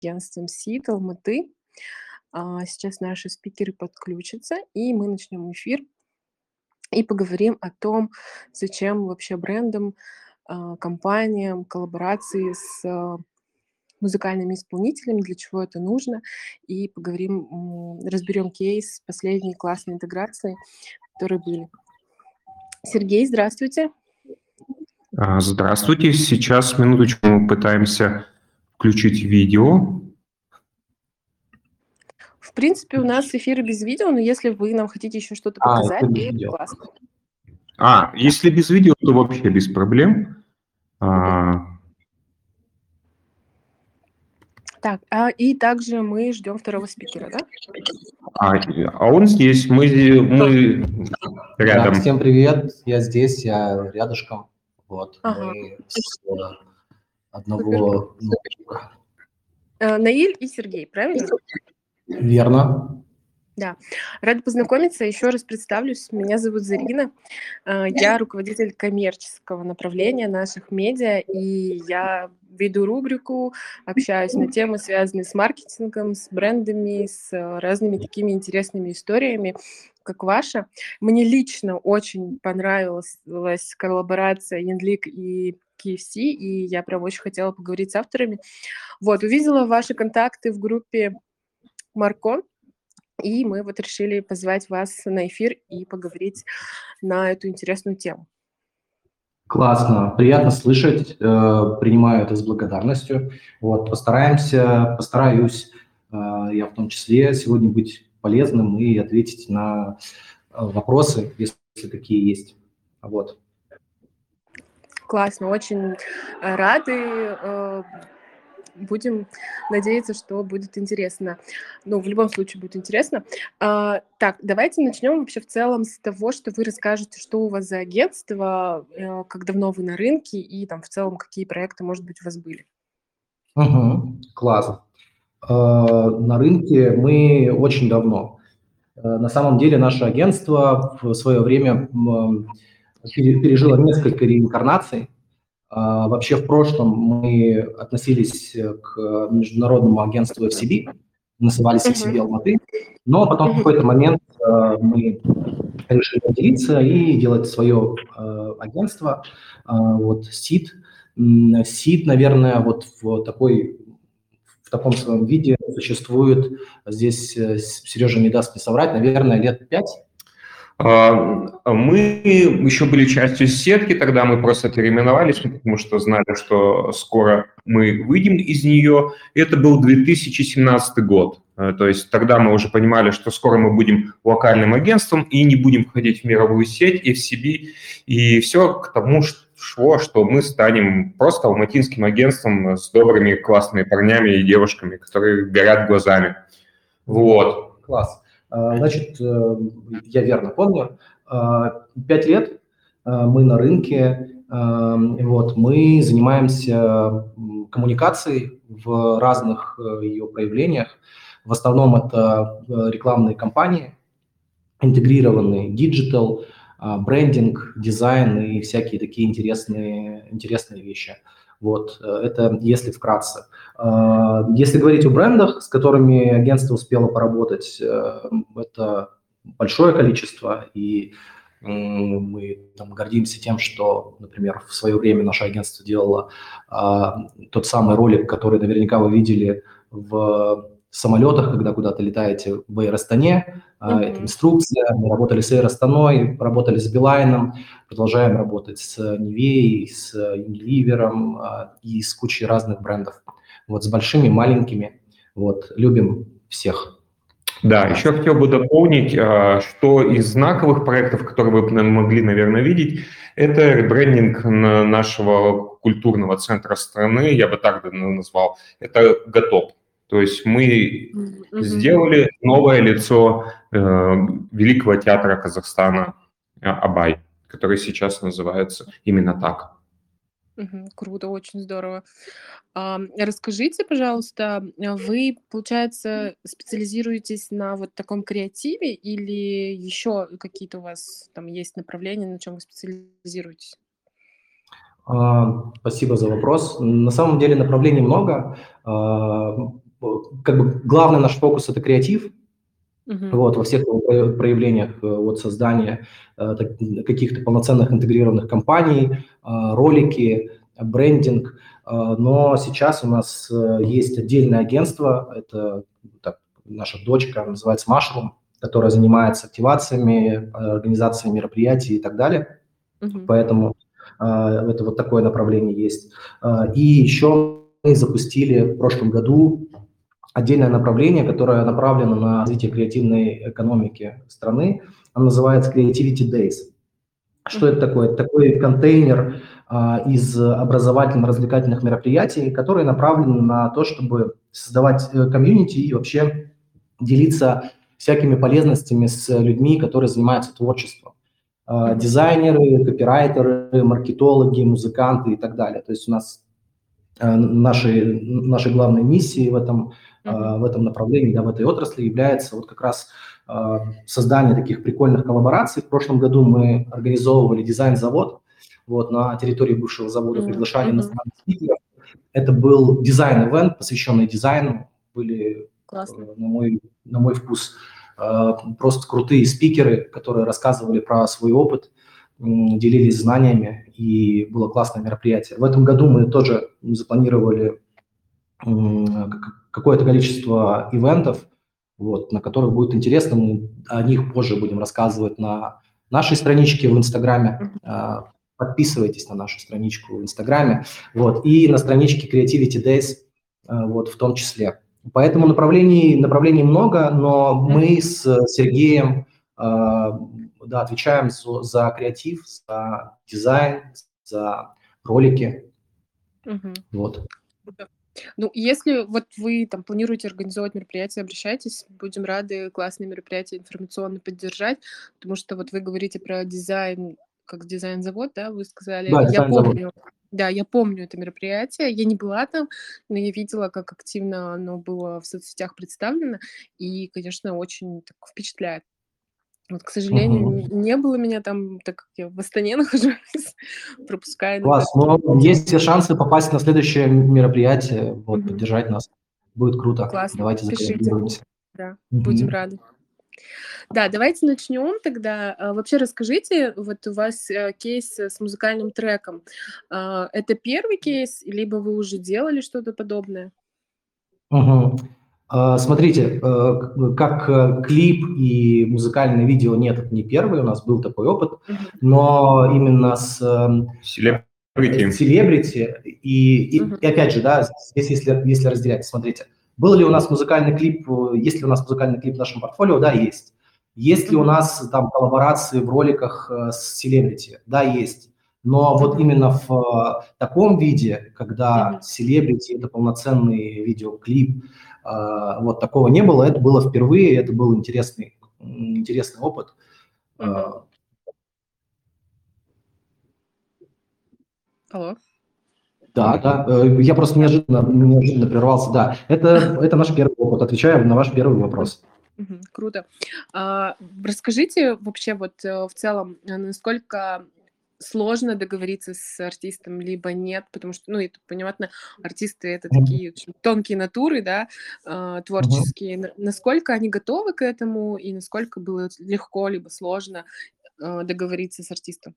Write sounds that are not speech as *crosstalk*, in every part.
агентством СИТ Алматы. А, сейчас наши спикеры подключатся, и мы начнем эфир и поговорим о том, зачем вообще брендам, а, компаниям, коллаборации с а, музыкальными исполнителями, для чего это нужно, и поговорим, разберем кейс последней классной интеграции, которые были. Сергей, здравствуйте. Здравствуйте. Сейчас, минуточку, мы пытаемся включить видео. В принципе, у нас эфиры без видео, но если вы нам хотите еще что-то А, показать, видео. классно. А, если без видео, то вообще без проблем. А, Так, а, и также мы ждем второго спикера, да? а, а он здесь, мы, мы Да, рядом. всем привет, я здесь, я рядышком. Вот, Ага. мы с одного... Э, Наиль и Сергей, правильно? Верно. Рада познакомиться. Еще раз представлюсь. Меня зовут Зарина. Э, Я руководитель коммерческого направления наших медиа, и я веду рубрику, общаюсь на темы, связанные с маркетингом, с брендами, с разными такими интересными историями, как ваша. Мне лично очень понравилась лась коллаборация Яндлик и KFC, и я прям очень хотела поговорить с авторами. Вот, увидела ваши контакты в группе Марко, и мы вот решили позвать вас на эфир и поговорить на эту интересную тему. Классно, приятно слышать, э, принимаю это с благодарностью. Вот, постараемся, постараюсь, э, я в том числе, сегодня быть полезным и ответить на э, вопросы, если такие есть. Вот. Классно, очень э, рады. э, Будем надеяться, что будет интересно. Ну, в любом случае будет интересно. А, Так, давайте начнем вообще в целом с того, что вы расскажете, что у вас за агентство, э, как давно вы на рынке и там в целом какие проекты, может быть, у вас были. Мгм. Класс. Э, На рынке мы очень давно. На самом деле наше агентство в свое время м, пере- пережило несколько реинкарнаций. А, Вообще в прошлом мы относились к международному агентству FCB, назывались. FCB Алматы, но потом в какой-то момент э, мы решили поделиться и делать свое э, агентство, вот СИД. СИД, наверное, вот в такой в таком своем виде существует, здесь э, Сережа не даст мне соврать, наверное, лет пять. А, Мы еще были частью сетки, тогда мы просто переименовались, потому что знали, что скоро мы выйдем из нее. Это был 2017 год. Э, То есть тогда мы уже понимали, что скоро мы будем локальным агентством и не будем входить в мировую сеть, FCB. И все к тому шло, что мы станем просто алматинским агентством с добрыми, классными парнями и девушками, которые горят глазами. Вот. Класс. А, Значит, э, я верно помню, а, пять лет а, мы на рынке, вот, мы занимаемся коммуникацией в разных э, ее проявлениях. В основном это э, рекламные кампании, интегрированные digital, брендинг, дизайн и всякие такие интересные, интересные вещи. Вот, э, это если вкратце. А, Если говорить о брендах, с которыми агентство успело поработать, э, это большое количество, и мы там гордимся тем, что, например, в свое время наше агентство делало тот самый ролик, который наверняка вы видели в самолетах, когда куда-то летаете в Air Астане, а, это инструкция, мы работали с Air Астаной, работали с Билайном, продолжаем работать с Нивеей, с Unilever а, и с кучей разных брендов. Вот с большими, маленькими. Вот, любим всех. Да, еще хотел бы дополнить, а, что из знаковых проектов, которые вы могли, наверное, видеть, это ребрендинг на- нашего культурного центра страны, я бы так назвал, это ГОТОП. То есть мы Мгм. сделали новое лицо э, Великого театра Казахстана э, Абай, который сейчас называется именно так. Мгм. Круто, очень здорово. Ам, расскажите, пожалуйста, а вы, получается, специализируетесь на вот таком креативе или еще какие-то у вас там есть направления, на чем вы специализируетесь? А, Спасибо за вопрос. На самом деле направлений много. А, как бы главный наш фокус – это креатив, Uh-huh. Вот, во всех проявлениях э, вот, создания э, каких-то полноценных интегрированных компаний, э, ролики, брендинг. Э, но сейчас у нас э, есть отдельное агентство, это так, наша дочка, называется Mushroom, которая занимается активациями, организацией мероприятий и так далее. Uh-huh. Поэтому э, это вот такое направление есть. Э, и еще мы запустили в прошлом году отдельное направление, которое направлено на развитие креативной экономики страны. Оно называется Creativity Days. Что это такое? Это такой контейнер а, из образовательно-развлекательных мероприятий, которые направлены на то, чтобы создавать э, комьюнити и вообще делиться всякими полезностями с людьми, которые занимаются творчеством. А, дизайнеры, копирайтеры, маркетологи, музыканты и так далее. То есть у нас э, наши, наши главные миссии в этом – mm-hmm. в этом направлении, да, в этой отрасли является вот как раз а, создание таких прикольных коллабораций. В прошлом году мы организовывали дизайн-завод вот, на территории бывшего завода, приглашали mm-hmm. иностранных спикеров. Это был дизайн-эвент, посвященный дизайну. Были, Классно. Э, на мой, на мой вкус, э, просто крутые спикеры, которые рассказывали про свой опыт, делились знаниями, и было классное мероприятие. В этом году мы тоже запланировали какое-то количество ивентов, вот, на которых будет интересно. Мы о них позже будем рассказывать на нашей страничке в Инстаграме. А, подписывайтесь на нашу страничку в Инстаграме. Вот, и на страничке Creativity Days а, вот, в том числе. Поэтому направлений, направлений много, но мы с Сергеем а, да, отвечаем за, за креатив, за дизайн, за ролики. Угу. Вот. Ну, если вот вы там планируете организовать мероприятие, обращайтесь, будем рады классные мероприятия информационно поддержать, потому что вот вы говорите про дизайн, как дизайн-завод, да, вы сказали. Да, я помню, да, я помню это мероприятие. Я не была там, но я видела, как активно оно было в соцсетях представлено, и, конечно, очень так впечатляет. Вот, к сожалению, угу. не было меня там, так как я в Астане *laughs* нахожусь, пропускаю. Класс, но есть все шансы попасть на следующее мероприятие, вот, угу. поддержать нас. Будет круто. Классно, Давайте закомментируемся. Да, угу. будем рады. Да, давайте начнем тогда. А, вообще расскажите, вот у вас э, кейс с музыкальным треком. А, это первый кейс, либо вы уже делали что-то подобное? Угу. А, смотрите, э, как э, клип и музыкальное видео нет, это не первый, у нас был такой опыт, но именно с селебрити. и, и, и опять же, да, здесь если, если разделять, смотрите, был ли у нас музыкальный клип, есть ли у нас музыкальный клип в нашем портфолио, да, есть. Есть ли у нас там коллаборации в роликах э, с селебрити, да, есть. Но вот именно в таком виде, когда селебрити – это полноценный видеоклип, вот такого не было, это было впервые, это был интересный, интересный опыт. Uh-huh. Алло. Да, да, э, я просто неожиданно, неожиданно прервался, да. Это, *laughs* это наш первый опыт, отвечаю на ваш первый вопрос. Круто. А, расскажите вообще вот э, в целом, насколько сложно договориться с артистом, либо нет, потому что, ну, это понятно, артисты это такие очень тонкие натуры, да, э, творческие. Mm-hmm. Насколько они готовы к этому и насколько было легко либо сложно э, договориться с артистом?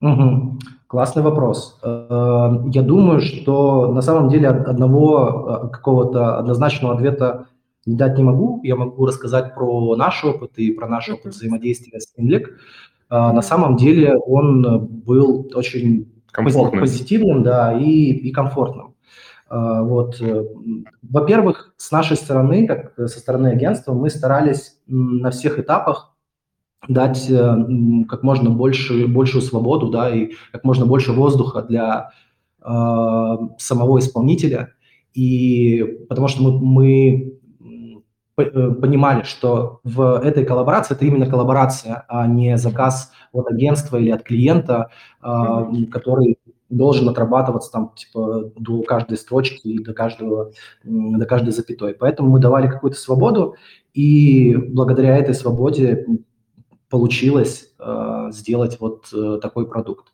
Угу. Классный вопрос. Э, я думаю, что на самом деле одного какого-то однозначного ответа не дать не могу. Я могу рассказать про наш опыт и про наш опыт взаимодействия с Инлик. А, на самом деле он был очень позитивным, да, и, и комфортным. А, вот, э, во-первых, с нашей стороны, как со стороны агентства, мы старались на всех этапах дать э, как можно больше, большую свободу, да, и как можно больше воздуха для э, самого исполнителя. И потому что мы, мы Э, понимали, что в этой коллаборации это именно коллаборация, а не заказ от агентства или от клиента, mm-hmm. который должен отрабатываться там типа до каждой строчки и до каждого до каждой запятой. Поэтому мы давали какую-то свободу, и благодаря этой свободе получилось э, сделать вот э, такой продукт.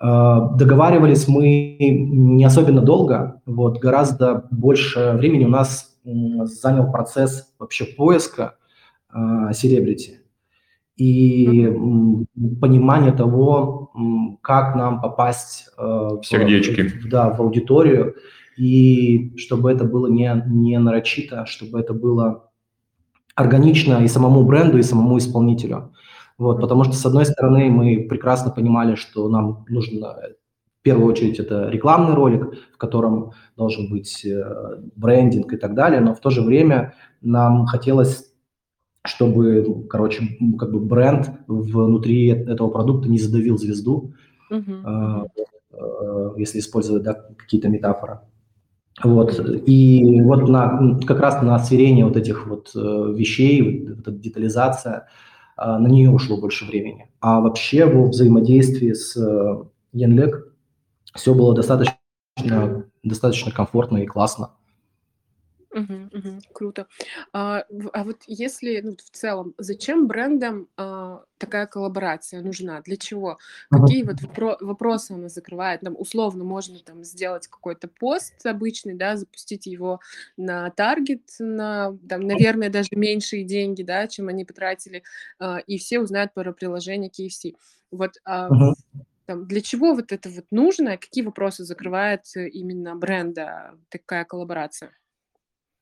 Э, договаривались мы не особенно долго, вот гораздо больше времени у нас занял процесс вообще поиска селебрити и понимание того, как нам попасть в сердечки, в, да, в аудиторию, и чтобы это было не, не нарочито, чтобы это было органично и самому бренду, и самому исполнителю. Вот, потому что, с одной стороны, мы прекрасно понимали, что нам нужно в первую очередь это рекламный ролик, в котором должен быть э, брендинг и так далее, но в то же время нам хотелось чтобы, короче, как бы бренд внутри этого продукта не задавил звезду, uh-huh. если использовать да, какие-то метафоры. Вот. И вот на, как раз на сверение вот этих вот э, вещей, вот эта детализация, на нее ушло больше времени. А вообще во взаимодействии с Янлек все было достаточно, достаточно комфортно и классно. Мгм, мгм. Круто. А, а вот если, ну, в целом, зачем брендам а, такая коллаборация нужна? Для чего? Какие вот вопро- вопросы она закрывает? Там, условно, можно там сделать какой-то пост обычный, да, запустить его на таргет, на, там, наверное, даже меньшие деньги, да, чем они потратили, а, и все узнают про приложение KFC. Вот а, Мгм. Там, для чего вот это вот нужно? Какие вопросы закрывает э, именно бренда такая коллаборация?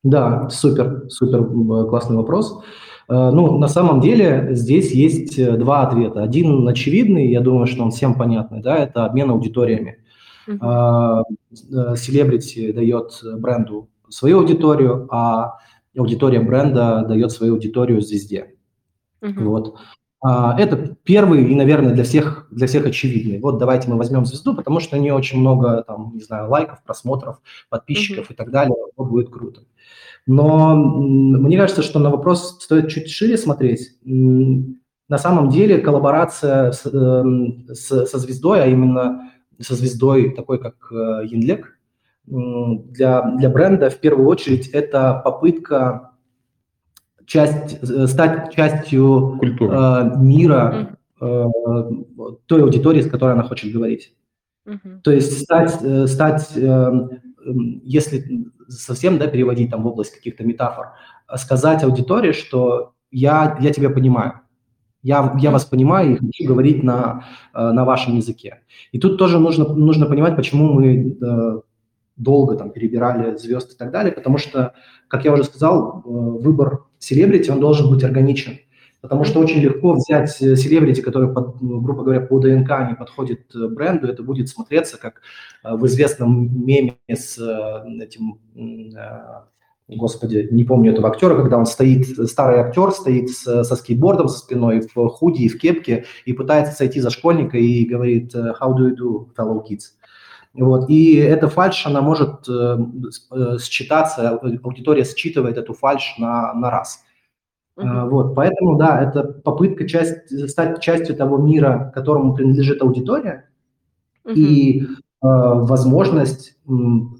Да, супер, супер классный вопрос. Э, ну, на самом деле здесь есть э, два ответа. Один очевидный, я думаю, что он всем понятный, да, это обмен аудиториями. Uh-huh. Селебрити дает бренду свою аудиторию, а аудитория бренда дает свою аудиторию звезде. Uh-huh. Вот. А, это первый и, наверное, для всех, для всех очевидный. Вот давайте мы возьмем звезду, потому что у нее очень много, там, не знаю, лайков, просмотров, подписчиков uh-huh. и так далее. Вот будет круто. Но мне кажется, что на вопрос стоит чуть шире смотреть. На самом деле коллаборация с, эм, с, со звездой, а именно со звездой такой, как Янлек, для, для бренда в первую очередь это попытка часть, э, стать частью э, мира э, той аудитории, с которой она хочет говорить. Uh-huh. То есть стать, э, стать э, если совсем да, переводить там в область каких-то метафор, сказать аудитории, что я, я тебя понимаю, я, я вас понимаю и хочу говорить на, на вашем языке. И тут тоже нужно, нужно понимать, почему мы долго там перебирали звезд и так далее, потому что, как я уже сказал, э, выбор селебрити, он должен быть органичен. Потому что очень легко взять селебрити, который, под, грубо говоря, по ДНК не подходит э, бренду, это будет смотреться как э, в известном меме с этим, господи, не помню этого актера, когда он стоит, старый актер стоит с, со скейтбордом за спиной, в худи и в кепке, и пытается сойти за школьника и говорит «How do you do, fellow kids?» Вот. И эта фальш, она может э, э считаться, аудитория считывает эту фальш на, на раз. Uh-huh. Вот, поэтому, да, это попытка часть, стать частью того мира, которому принадлежит аудитория, uh-huh. и э, возможность м,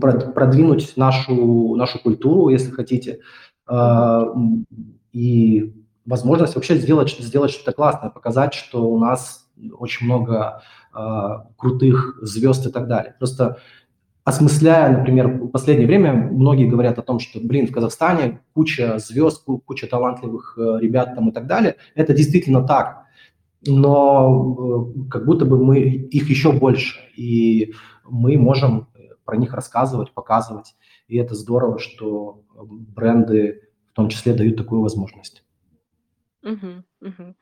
продвинуть нашу, нашу культуру, если хотите, э, и возможность вообще сделать, сделать что-то классное, показать, что у нас очень много крутых звезд и так далее. Просто осмысляя, например, в последнее время многие говорят о том, что, блин, в Казахстане куча звезд, куча талантливых э, ребят там и так далее. Это действительно так. Но э, как будто бы мы их еще больше, и мы можем про них рассказывать, показывать. И это здорово, что бренды в том числе дают такую возможность. Мгм, мгм.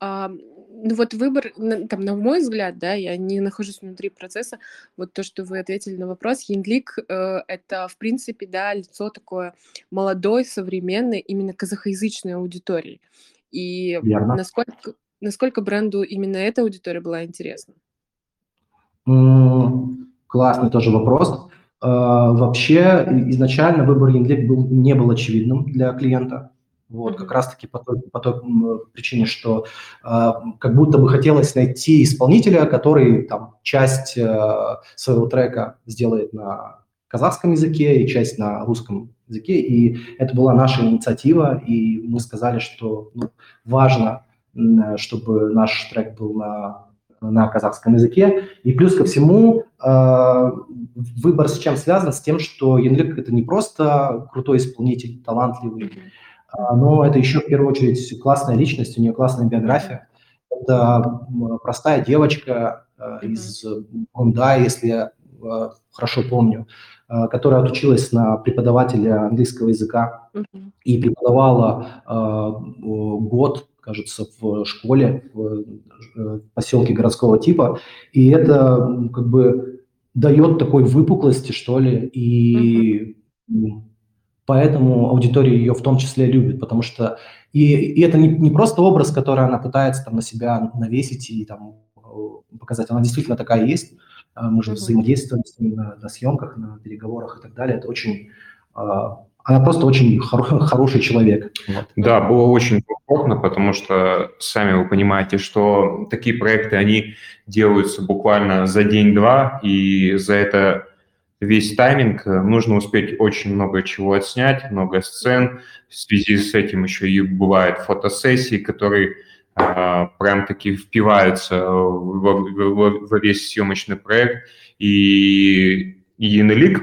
А, ну вот выбор, там, на мой взгляд, да, я не нахожусь внутри процесса, вот то, что вы ответили на вопрос, Яндлик, э, это, в принципе, да, лицо такое молодой, современной, именно казахоязычной аудитории. И Верно. насколько насколько бренду именно эта аудитория была интересна? М, Классный тоже вопрос. А, вообще, изначально выбор Яндлик был, не был очевидным для клиента. Вот, как раз-таки по той, по той причине, что э, как будто бы хотелось найти исполнителя, который там часть э, своего трека сделает на казахском языке и часть на русском языке. И это была наша инициатива, и мы сказали, что ну, важно, чтобы наш трек был на на казахском языке. И плюс ко всему выбор с чем связан? С тем, что Янлик – это не просто крутой исполнитель, талантливый, но это еще в первую очередь классная личность, у нее классная биография. Это простая девочка из Гунда, если я хорошо помню, Э, которая отучилась на преподавателя английского языка и преподавала э, год, кажется, в школе в э, поселке городского типа. И это как бы дает такой выпуклости, что ли, и. Поэтому аудитория ее в том числе любит, потому что и, и это не, не просто образ, который она пытается там на себя навесить и там показать, она действительно такая есть, а, мы же взаимодействуем с ним на, на съемках, на переговорах и так далее. Это очень а, она просто очень хор- хороший человек. Вот. Да, было очень комфортно, потому что сами вы понимаете, что такие проекты, они делаются буквально за день-два, и за это весь тайминг нужно успеть очень много чего отснять, много сцен. В связи с этим еще и бывают фотосессии, которые а, прям-таки впиваются во, во, во весь съемочный проект. И, и Енелик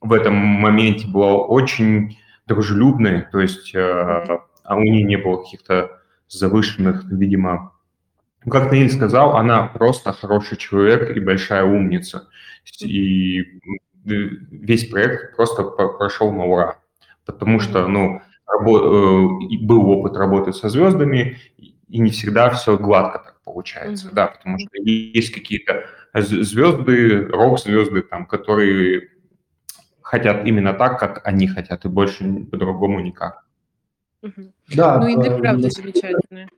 в этом моменте была очень дружелюбной, то есть а, а у нее не было каких-то завышенных, видимо, ну, как Наиль сказал, она просто хороший человек и большая умница. И весь проект просто прошел на ура, потому что, ну, э, был опыт работы со звездами, и не всегда все гладко так получается, mm-hmm. да, потому что есть какие-то звезды, рок-звезды, там, которые хотят именно так, как они хотят, и больше по-другому никак. Mm-hmm. Да, ну, и ты правда э, замечательная.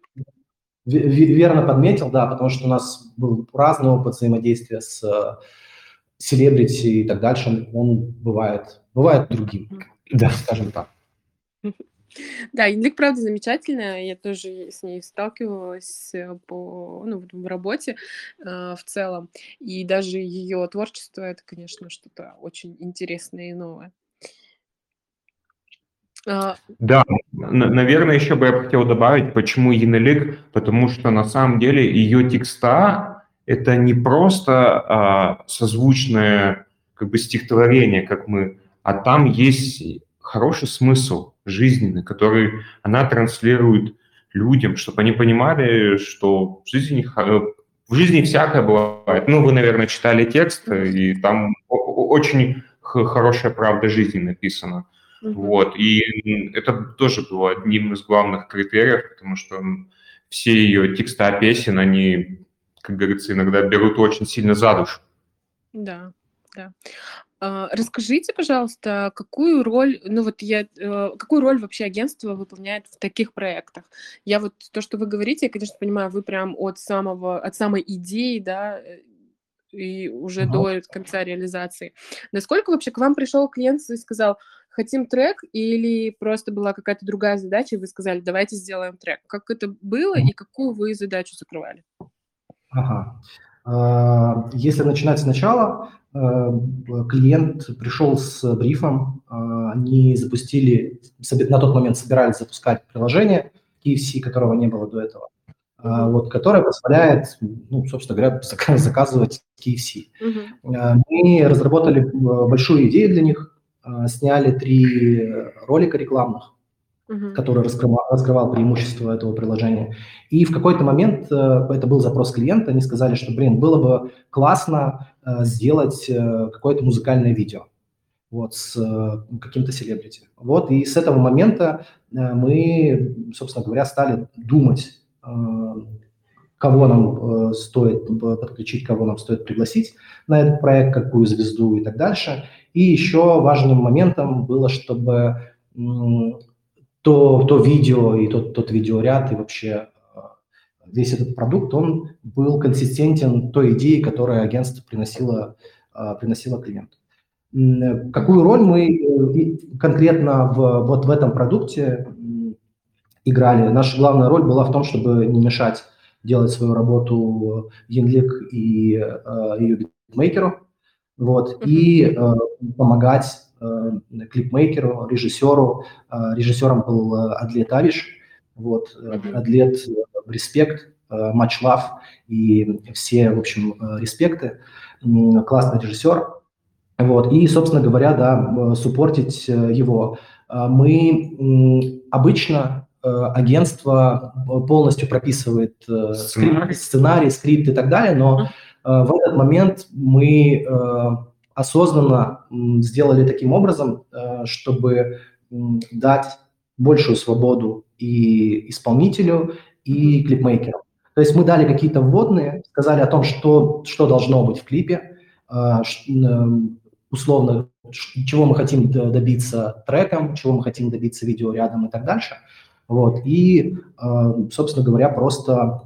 Верно подметил, да, потому что у нас был разный опыт взаимодействия с э, селебрити и так дальше. Он бывает, бывает другим, да, скажем так. *laughs* Да, Янлик, правда, замечательная. Я тоже с ней сталкивалась э, по, ну, в работе э, в целом. И даже ее творчество это, конечно, что-то очень интересное и новое. А, да, наверное, еще бы я хотел добавить, почему Янелик, потому что на самом деле ее текста это не просто а, созвучное как бы стихотворение, как мы, а там есть хороший смысл жизненный, который она транслирует людям, чтобы они понимали, что в жизни, в жизни всякое бывает. Ну, вы, наверное, читали текст, и там очень хорошая правда жизни написана. Mm-hmm. Вот. И это тоже было одним из главных критериев, потому что все ее текста песен, они, как говорится, иногда берут очень сильно за душу. Да, да. А, расскажите, пожалуйста, какую роль, ну вот я, э, какую роль вообще агентство выполняет в таких проектах? Я вот то, что вы говорите, я, конечно, понимаю, вы прям от самого, от самой идеи, да, э, и уже ага. до конца реализации. Насколько вообще к вам пришел клиент и сказал, хотим трек, или просто была какая-то другая задача, и вы сказали, давайте сделаем трек? Как это было и какую вы задачу закрывали? Ага. А, если начинать сначала, Э, клиент пришел с брифом, э, они запустили, на тот момент собирались запускать приложение KFC, которого не было до этого, э, вот, которое позволяет, ну, собственно говоря, *laughs* заказывать KFC. Uh-huh. Мы разработали большую идею для них, сняли три ролика рекламных, uh-huh. который раскрывал, раскрывал преимущества этого приложения. И в какой-то момент, э, это был запрос клиента, они сказали, что, блин, было бы классно э, сделать э, какое-то музыкальное видео вот, с каким-то селебрити. Вот, и с этого момента мы, собственно говоря, стали думать, кого нам стоит подключить, кого нам стоит пригласить на этот проект, какую звезду и так дальше. И еще важным моментом было, чтобы то, то видео и тот, тот видеоряд и вообще э, весь этот продукт, он был консистентен той идеи, которую агентство приносило, э, приносило клиенту. Какую роль мы э, конкретно в, вот в этом продукте играли? Наша главная роль была в том, чтобы не мешать делать свою работу Янлик и э, ее битмейкеру, вот, и э, помогать Э, клипмейкеру, режиссеру. Э, режиссером был э, Адлет Авиш. Вот, Адлет, респект. much love и все, в общем, респекты. Классный режиссер. Вот. И, собственно говоря, да, суппортить его. Мы обычно агентство сделать прописывает сценарий, сценарий скрипт и так далее, но в этот момент мы осознанно сделали таким образом, э, чтобы дать большую свободу и исполнителю, и клипмейкеру. То есть мы дали какие-то вводные, сказали о том, что, что должно быть в клипе, э, э, условно, чего мы хотим добиться треком, чего мы хотим добиться видео рядом и так дальше. Вот. И, собственно говоря, просто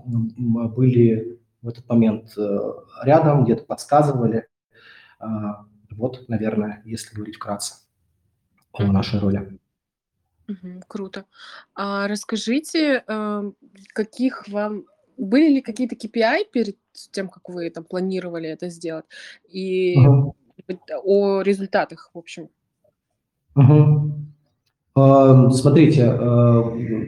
были в этот момент рядом, где-то подсказывали, вот, наверное, если говорить вкратце о нашей роли. Круто. А расскажите, эм, каких вам были ли какие-то KPI перед тем, как вы там планировали это сделать? И Мгм. о результатах, в общем. Мгм. Эм, смотрите, э,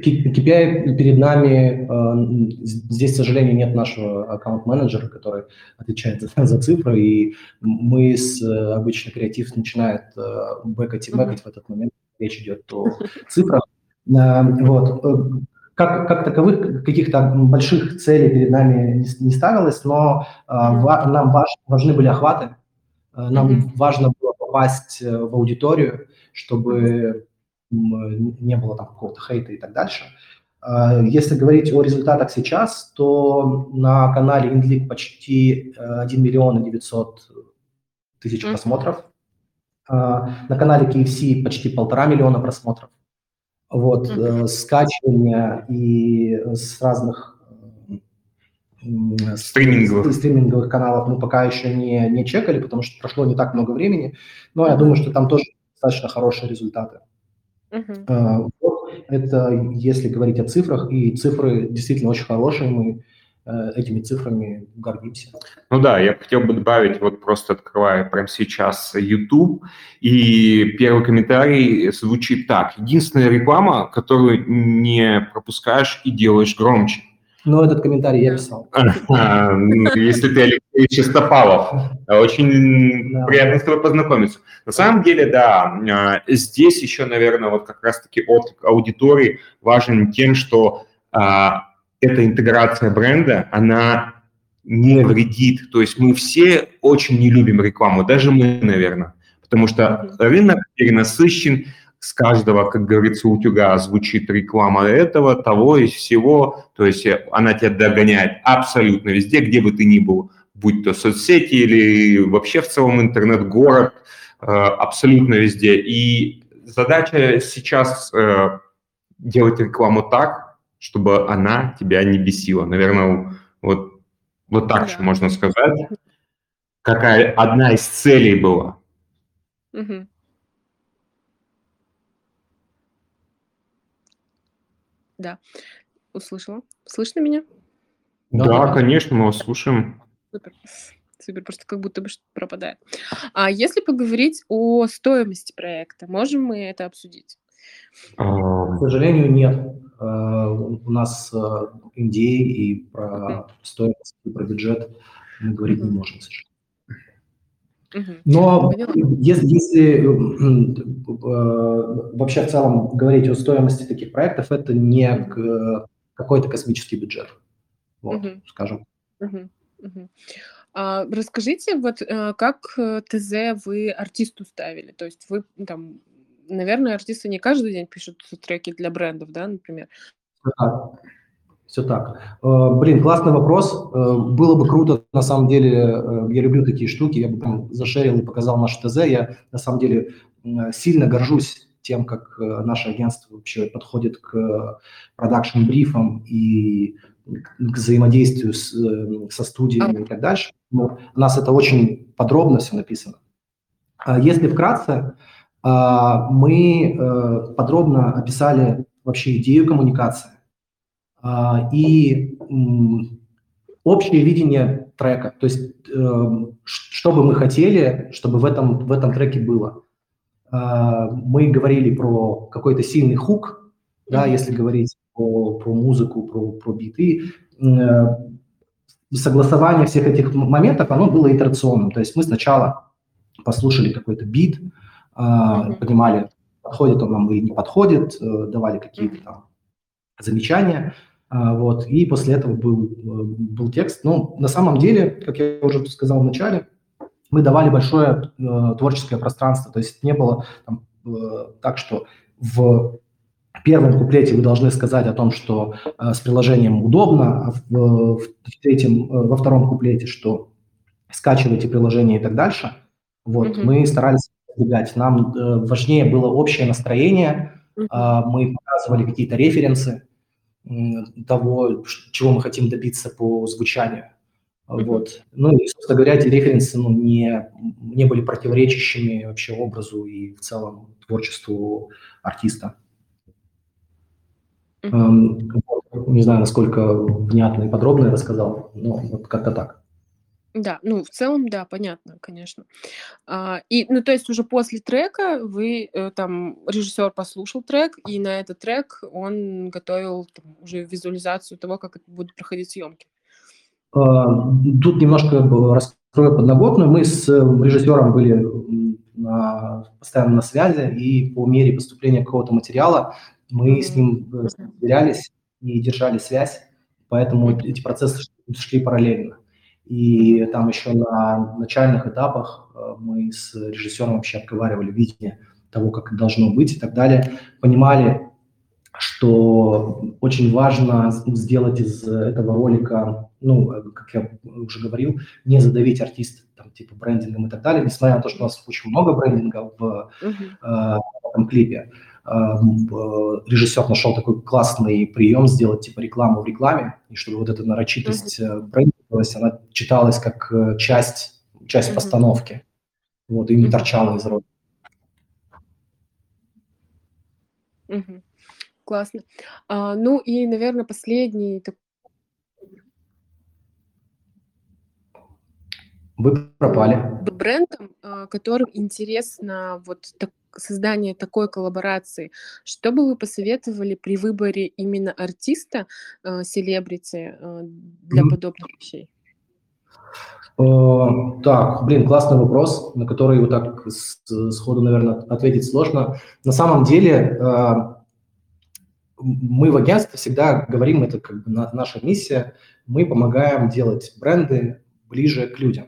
KPI перед нами, э, здесь, к сожалению, нет нашего аккаунт-менеджера, который отвечает за, цифры, и мы с, обычно креатив начинает э, бэкать и бэкать в этот момент, речь идет о цифрах. Вот. Как, как таковых каких-то больших целей перед нами не, ставилось, но нам важ, важны были охваты, нам mm-hmm. важно было попасть в аудиторию, чтобы не было там какого-то хейта и так дальше. А, если говорить о результатах сейчас, то на канале InLeague почти 1 миллион и 900 тысяч mm-hmm. просмотров. А, на канале KFC почти полтора миллиона просмотров. Вот, mm-hmm. скачивания и с разных стриминговых. стриминговых каналов мы пока еще не, не чекали, потому что прошло не так много времени, но я думаю, что там тоже достаточно хорошие результаты. Uh-huh. Вот это если говорить о цифрах, и цифры действительно очень хорошие, мы э, этими цифрами гордимся. Ну да, я хотел бы добавить, вот просто открывая прямо сейчас YouTube, и первый комментарий звучит так. Единственная реклама, которую не пропускаешь и делаешь громче. Ну, этот комментарий я писал. *laughs* Если ты Алексей Чистопалов. Очень да. приятно с тобой познакомиться. На самом деле, да, а, здесь еще, наверное, вот как раз-таки от аудитории важен тем, что а, эта интеграция бренда, она не вредит. То есть мы все очень не любим рекламу, даже мы, наверное, потому что рынок перенасыщен, с каждого, как говорится, утюга звучит реклама этого, того и всего. То есть она тебя догоняет абсолютно везде, где бы ты ни был, будь то соцсети или вообще в целом интернет, город, э, абсолютно везде. И задача сейчас э, делать рекламу так, чтобы она тебя не бесила. Наверное, вот, вот так да. же можно сказать. Какая одна из целей была. Угу. Да, услышала. Слышно меня? Да, да, конечно, мы вас слушаем. Супер. Супер, просто как будто бы пропадает. А если поговорить о стоимости проекта, можем мы это обсудить? А, К сожалению, нет. А, у нас NDA и про стоимость, и про бюджет мы говорить не можем, к сожалению. Но если, если вообще в целом говорить о стоимости таких проектов, это не какой-то космический бюджет, вот, скажем. А, расскажите, вот э, как э, ТЗ вы артисту ставили? То есть вы там, наверное, артисты не каждый день пишут треки для брендов, да, например? Да. Все так. Э, блин, классный вопрос. Было бы круто, на самом деле, я люблю такие штуки, я бы прям зашерил и показал наш ТЗ. Я, на самом деле, сильно горжусь тем, как наше агентство вообще подходит к продакшн-брифам и к взаимодействию с, со студиями и так дальше. Но у нас это очень подробно все написано. А если вкратце, мы подробно описали вообще идею коммуникации, а, и общее видение трека, то есть эм, что бы мы хотели, чтобы в этом, в этом треке было. А, мы говорили про какой-то сильный хук, да, если говорить про, про музыку, про, про биты, согласование всех этих моментов, оно было итерационным. То есть мы сначала послушали какой-то бит, mm-hmm. понимали, подходит он нам или не подходит, э, давали какие-то там замечания, а, вот, и после этого был, э, был текст. Но на самом деле, как я уже сказал в начале, мы давали большое э, творческое пространство, то есть не было там, э, так, что в первом куплете вы должны сказать о том, что э, с приложением удобно, а в, в, третьем, э, во втором куплете, что скачивайте приложение и так дальше. Вот, mm-hmm. мы старались избегать. Нам э, важнее было общее настроение, mm-hmm. мы показывали какие-то референсы э, того, чего мы хотим добиться по звучанию. Mm-hmm. Вот. Ну и, собственно говоря, эти референсы ну, не, не были противоречащими вообще образу и в целом творчеству артиста. Mm-hmm. Не знаю, насколько внятно и подробно я рассказал, но вот как-то так. Да, ну, в целом, да, понятно, конечно. А, и, ну, то есть уже после трека вы, э, там, режиссер послушал трек, и на этот трек он готовил там, уже визуализацию того, как это будут проходить съемки. А, тут немножко раскрою подноготную. Мы с режиссером были на, постоянно на связи, и по мере поступления какого-то материала мы с ним э, сверялись и держали связь, поэтому эти процессы шли параллельно. И там еще на начальных этапах э, мы с режиссером вообще обговаривали видение того, как должно быть и так далее. Понимали, что очень важно сделать из этого ролика, ну, э, как я уже говорил, не задавить артиста, там, типа брендингом и так далее, несмотря на то, что у нас очень много брендинга в, uh-huh. э, в этом клипе. Эм, э, режиссер нашел такой классный прием сделать типа рекламу в рекламе, и чтобы вот эта нарочитость mm-hmm. брендинговость, она читалась как э, часть, часть mm-hmm. постановки, вот, и не торчала из рода. Mm-hmm. Классно. А, ну и, наверное, последний Вы пропали. Брендом, а, которым интересно вот так, создание такой коллаборации, что бы вы посоветовали при выборе именно артиста, э, селебрити, э, для подобных вещей? Uh, так, блин, классный вопрос, на который вот так сходу, наверное, ответить сложно. На самом деле мы в агентстве всегда говорим, это как бы наша миссия, мы помогаем делать бренды ближе к людям.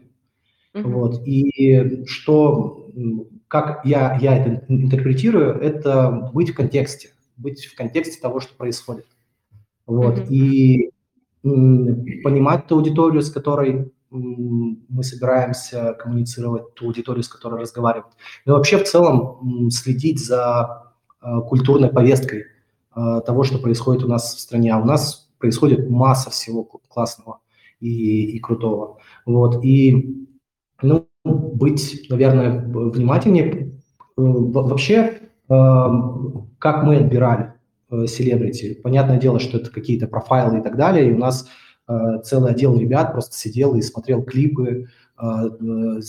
Uh-huh. Вот. И что как я, я это интерпретирую, это быть в контексте, быть в контексте того, что происходит. Вот. Mm-hmm. И понимать ту аудиторию, с которой мы собираемся коммуницировать, ту аудиторию, с которой разговаривать. Но вообще в целом следить за э, культурной повесткой э, того, что происходит у нас в стране. А у нас происходит масса всего классного и, и крутого. Вот. И ну, быть, наверное, внимательнее. Э, вообще, эм, как мы отбирали э, селебрити. Понятное дело, что это какие-то профайлы и так далее. И у нас э, целый отдел ребят просто сидел и смотрел клипы,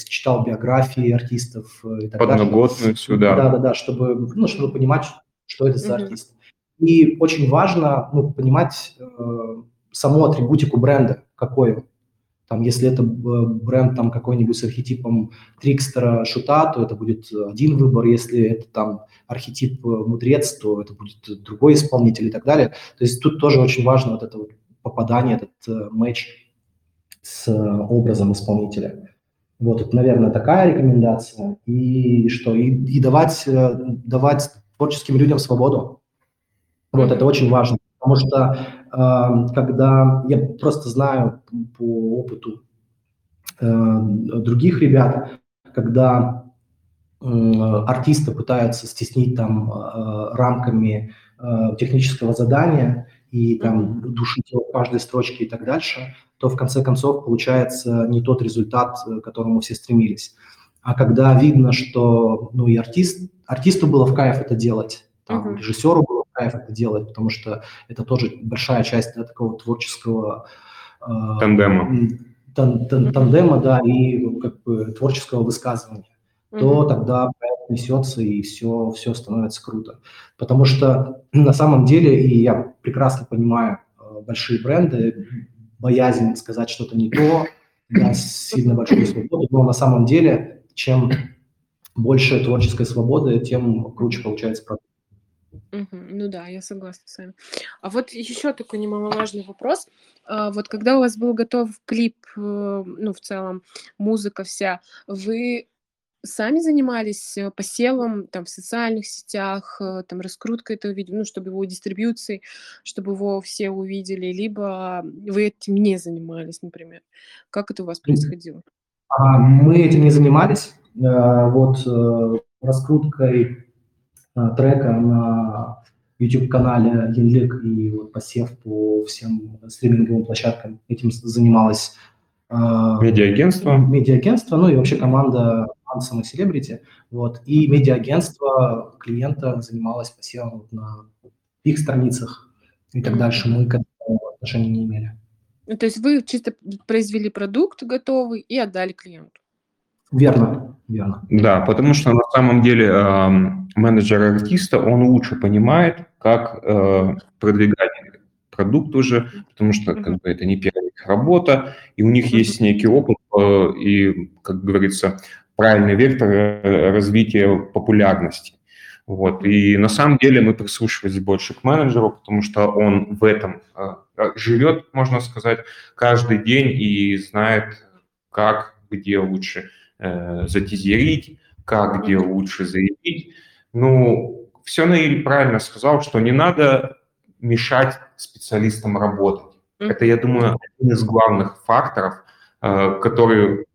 читал биографии артистов и так Подноготную сюда. Да, да, да, чтобы, ну, чтобы понимать, что это за артист. И очень важно ну, понимать э, саму атрибутику бренда, какой он. Там, если это бренд там какой-нибудь с архетипом трикстера, шута, то это будет один выбор. Если это там архетип э, мудрец, то это будет другой исполнитель и так далее. То есть тут тоже очень важно вот это вот попадание, этот э, матч с образом исполнителя. Вот, это, наверное, такая рекомендация. И что? И, и давать, э, давать творческим людям свободу. Вот, это очень важно. Потому что когда я просто знаю по опыту э, других ребят, когда артисты пытаются стеснить там э, рамками э, технического задания и там душить его в каждой строчке и так дальше, то в конце концов получается не тот результат, к которому все стремились. А когда видно, что ну и артист, артисту было в кайф это делать, там, uh-huh. режиссеру было кайф это делать, потому что это тоже большая часть да, такого творческого э, тандема. Тан, тан, тандема, да, и как бы творческого высказывания, mm-hmm. то тогда проект несется и все, все становится круто. Потому что *clears throat* на самом деле, и я прекрасно понимаю э, большие бренды, боязнь сказать что-то не то, даст сильно большую свободу, но на самом деле, чем больше творческой свободы, тем круче получается продукт. Угу, ну да, я согласна с вами. А вот еще такой немаловажный вопрос. А, вот когда у вас был готов клип, э, ну, в целом, музыка вся, вы сами занимались э, посевом там в социальных сетях, э, там раскруткой этого видео, ну, чтобы его дистрибьюцией, чтобы его все увидели, либо вы этим не занимались, например? Как это у вас происходило? А, мы этим не занимались. Вот раскруткой трека на YouTube-канале Янлик и вот посев по всем стриминговым площадкам. Этим занималась медиагентство. Медиагентство, ну и вообще команда Ансом и Селебрити. Вот. И медиагентство клиента занималось посевом на их страницах и так дальше. Мы к этому отношения не имели. Ну, то есть вы чисто произвели продукт готовый и отдали клиенту? Верно, верно. Да, потому что на самом деле э, менеджер артиста, он лучше понимает, как э, продвигать продукт уже, потому что как бы, это не первая их работа, и у них есть некий опыт э, и, как говорится, правильный вектор э, развития популярности. Вот. И на самом деле мы прислушивались больше к менеджеру, потому что он в этом э, живет, можно сказать, каждый день и знает, как, где лучше э, затизерить, как, где лучше заявить. Ну, все Наиль правильно сказал, что не надо мешать специалистам работать. Это, я думаю, один из главных факторов, э, который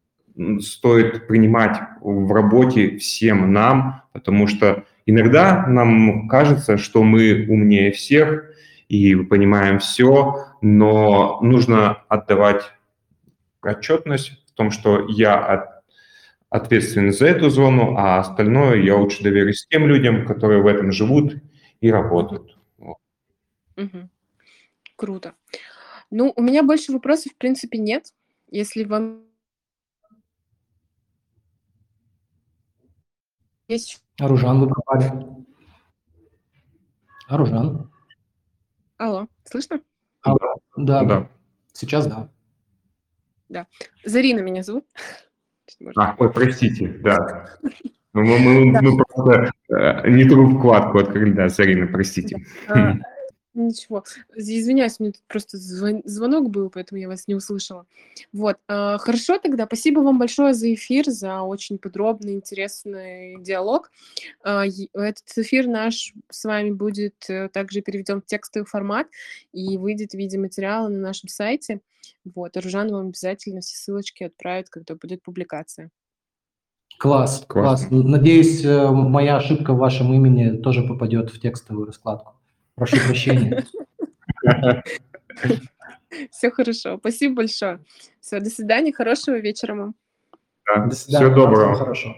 стоит принимать в работе всем нам, потому что иногда нам кажется, что мы умнее всех и понимаем все, но нужно отдавать отчетность в том, что я ответственен за эту зону, а остальное я лучше доверюсь тем людям, которые в этом живут и работают. Угу. Круто. Ну, у меня больше вопросов, в принципе, нет. Если вам есть... Аружан вы пропали. Аружан. Алло, слышно? Алло. Да, да. Сейчас да. Да. Зарина меня зовут. А, ой, простите, да. Ну, мы, мы, мы просто э, не ту вкладку открыли, да, Зарина, простите. А, Ничего. Извиняюсь, мне тут просто звон- звонок был, поэтому я вас не услышала. Вот. э, Хорошо тогда. Спасибо вам большое за эфир, за очень подробный, интересный диалог. Э, Этот эфир наш с вами будет э, также переведен в текстовый формат и выйдет в виде материала на нашем сайте. Вот. Аружан вам обязательно все ссылочки отправит, когда будет публикация. Класс, класс. Надеюсь, моя ошибка в вашем имени тоже попадет в текстовую раскладку. Прошу прощения. *laughs* Все хорошо. Спасибо большое. Все, до свидания. Хорошего вечера вам. Да, до свидания. Всего доброго. Хорошо.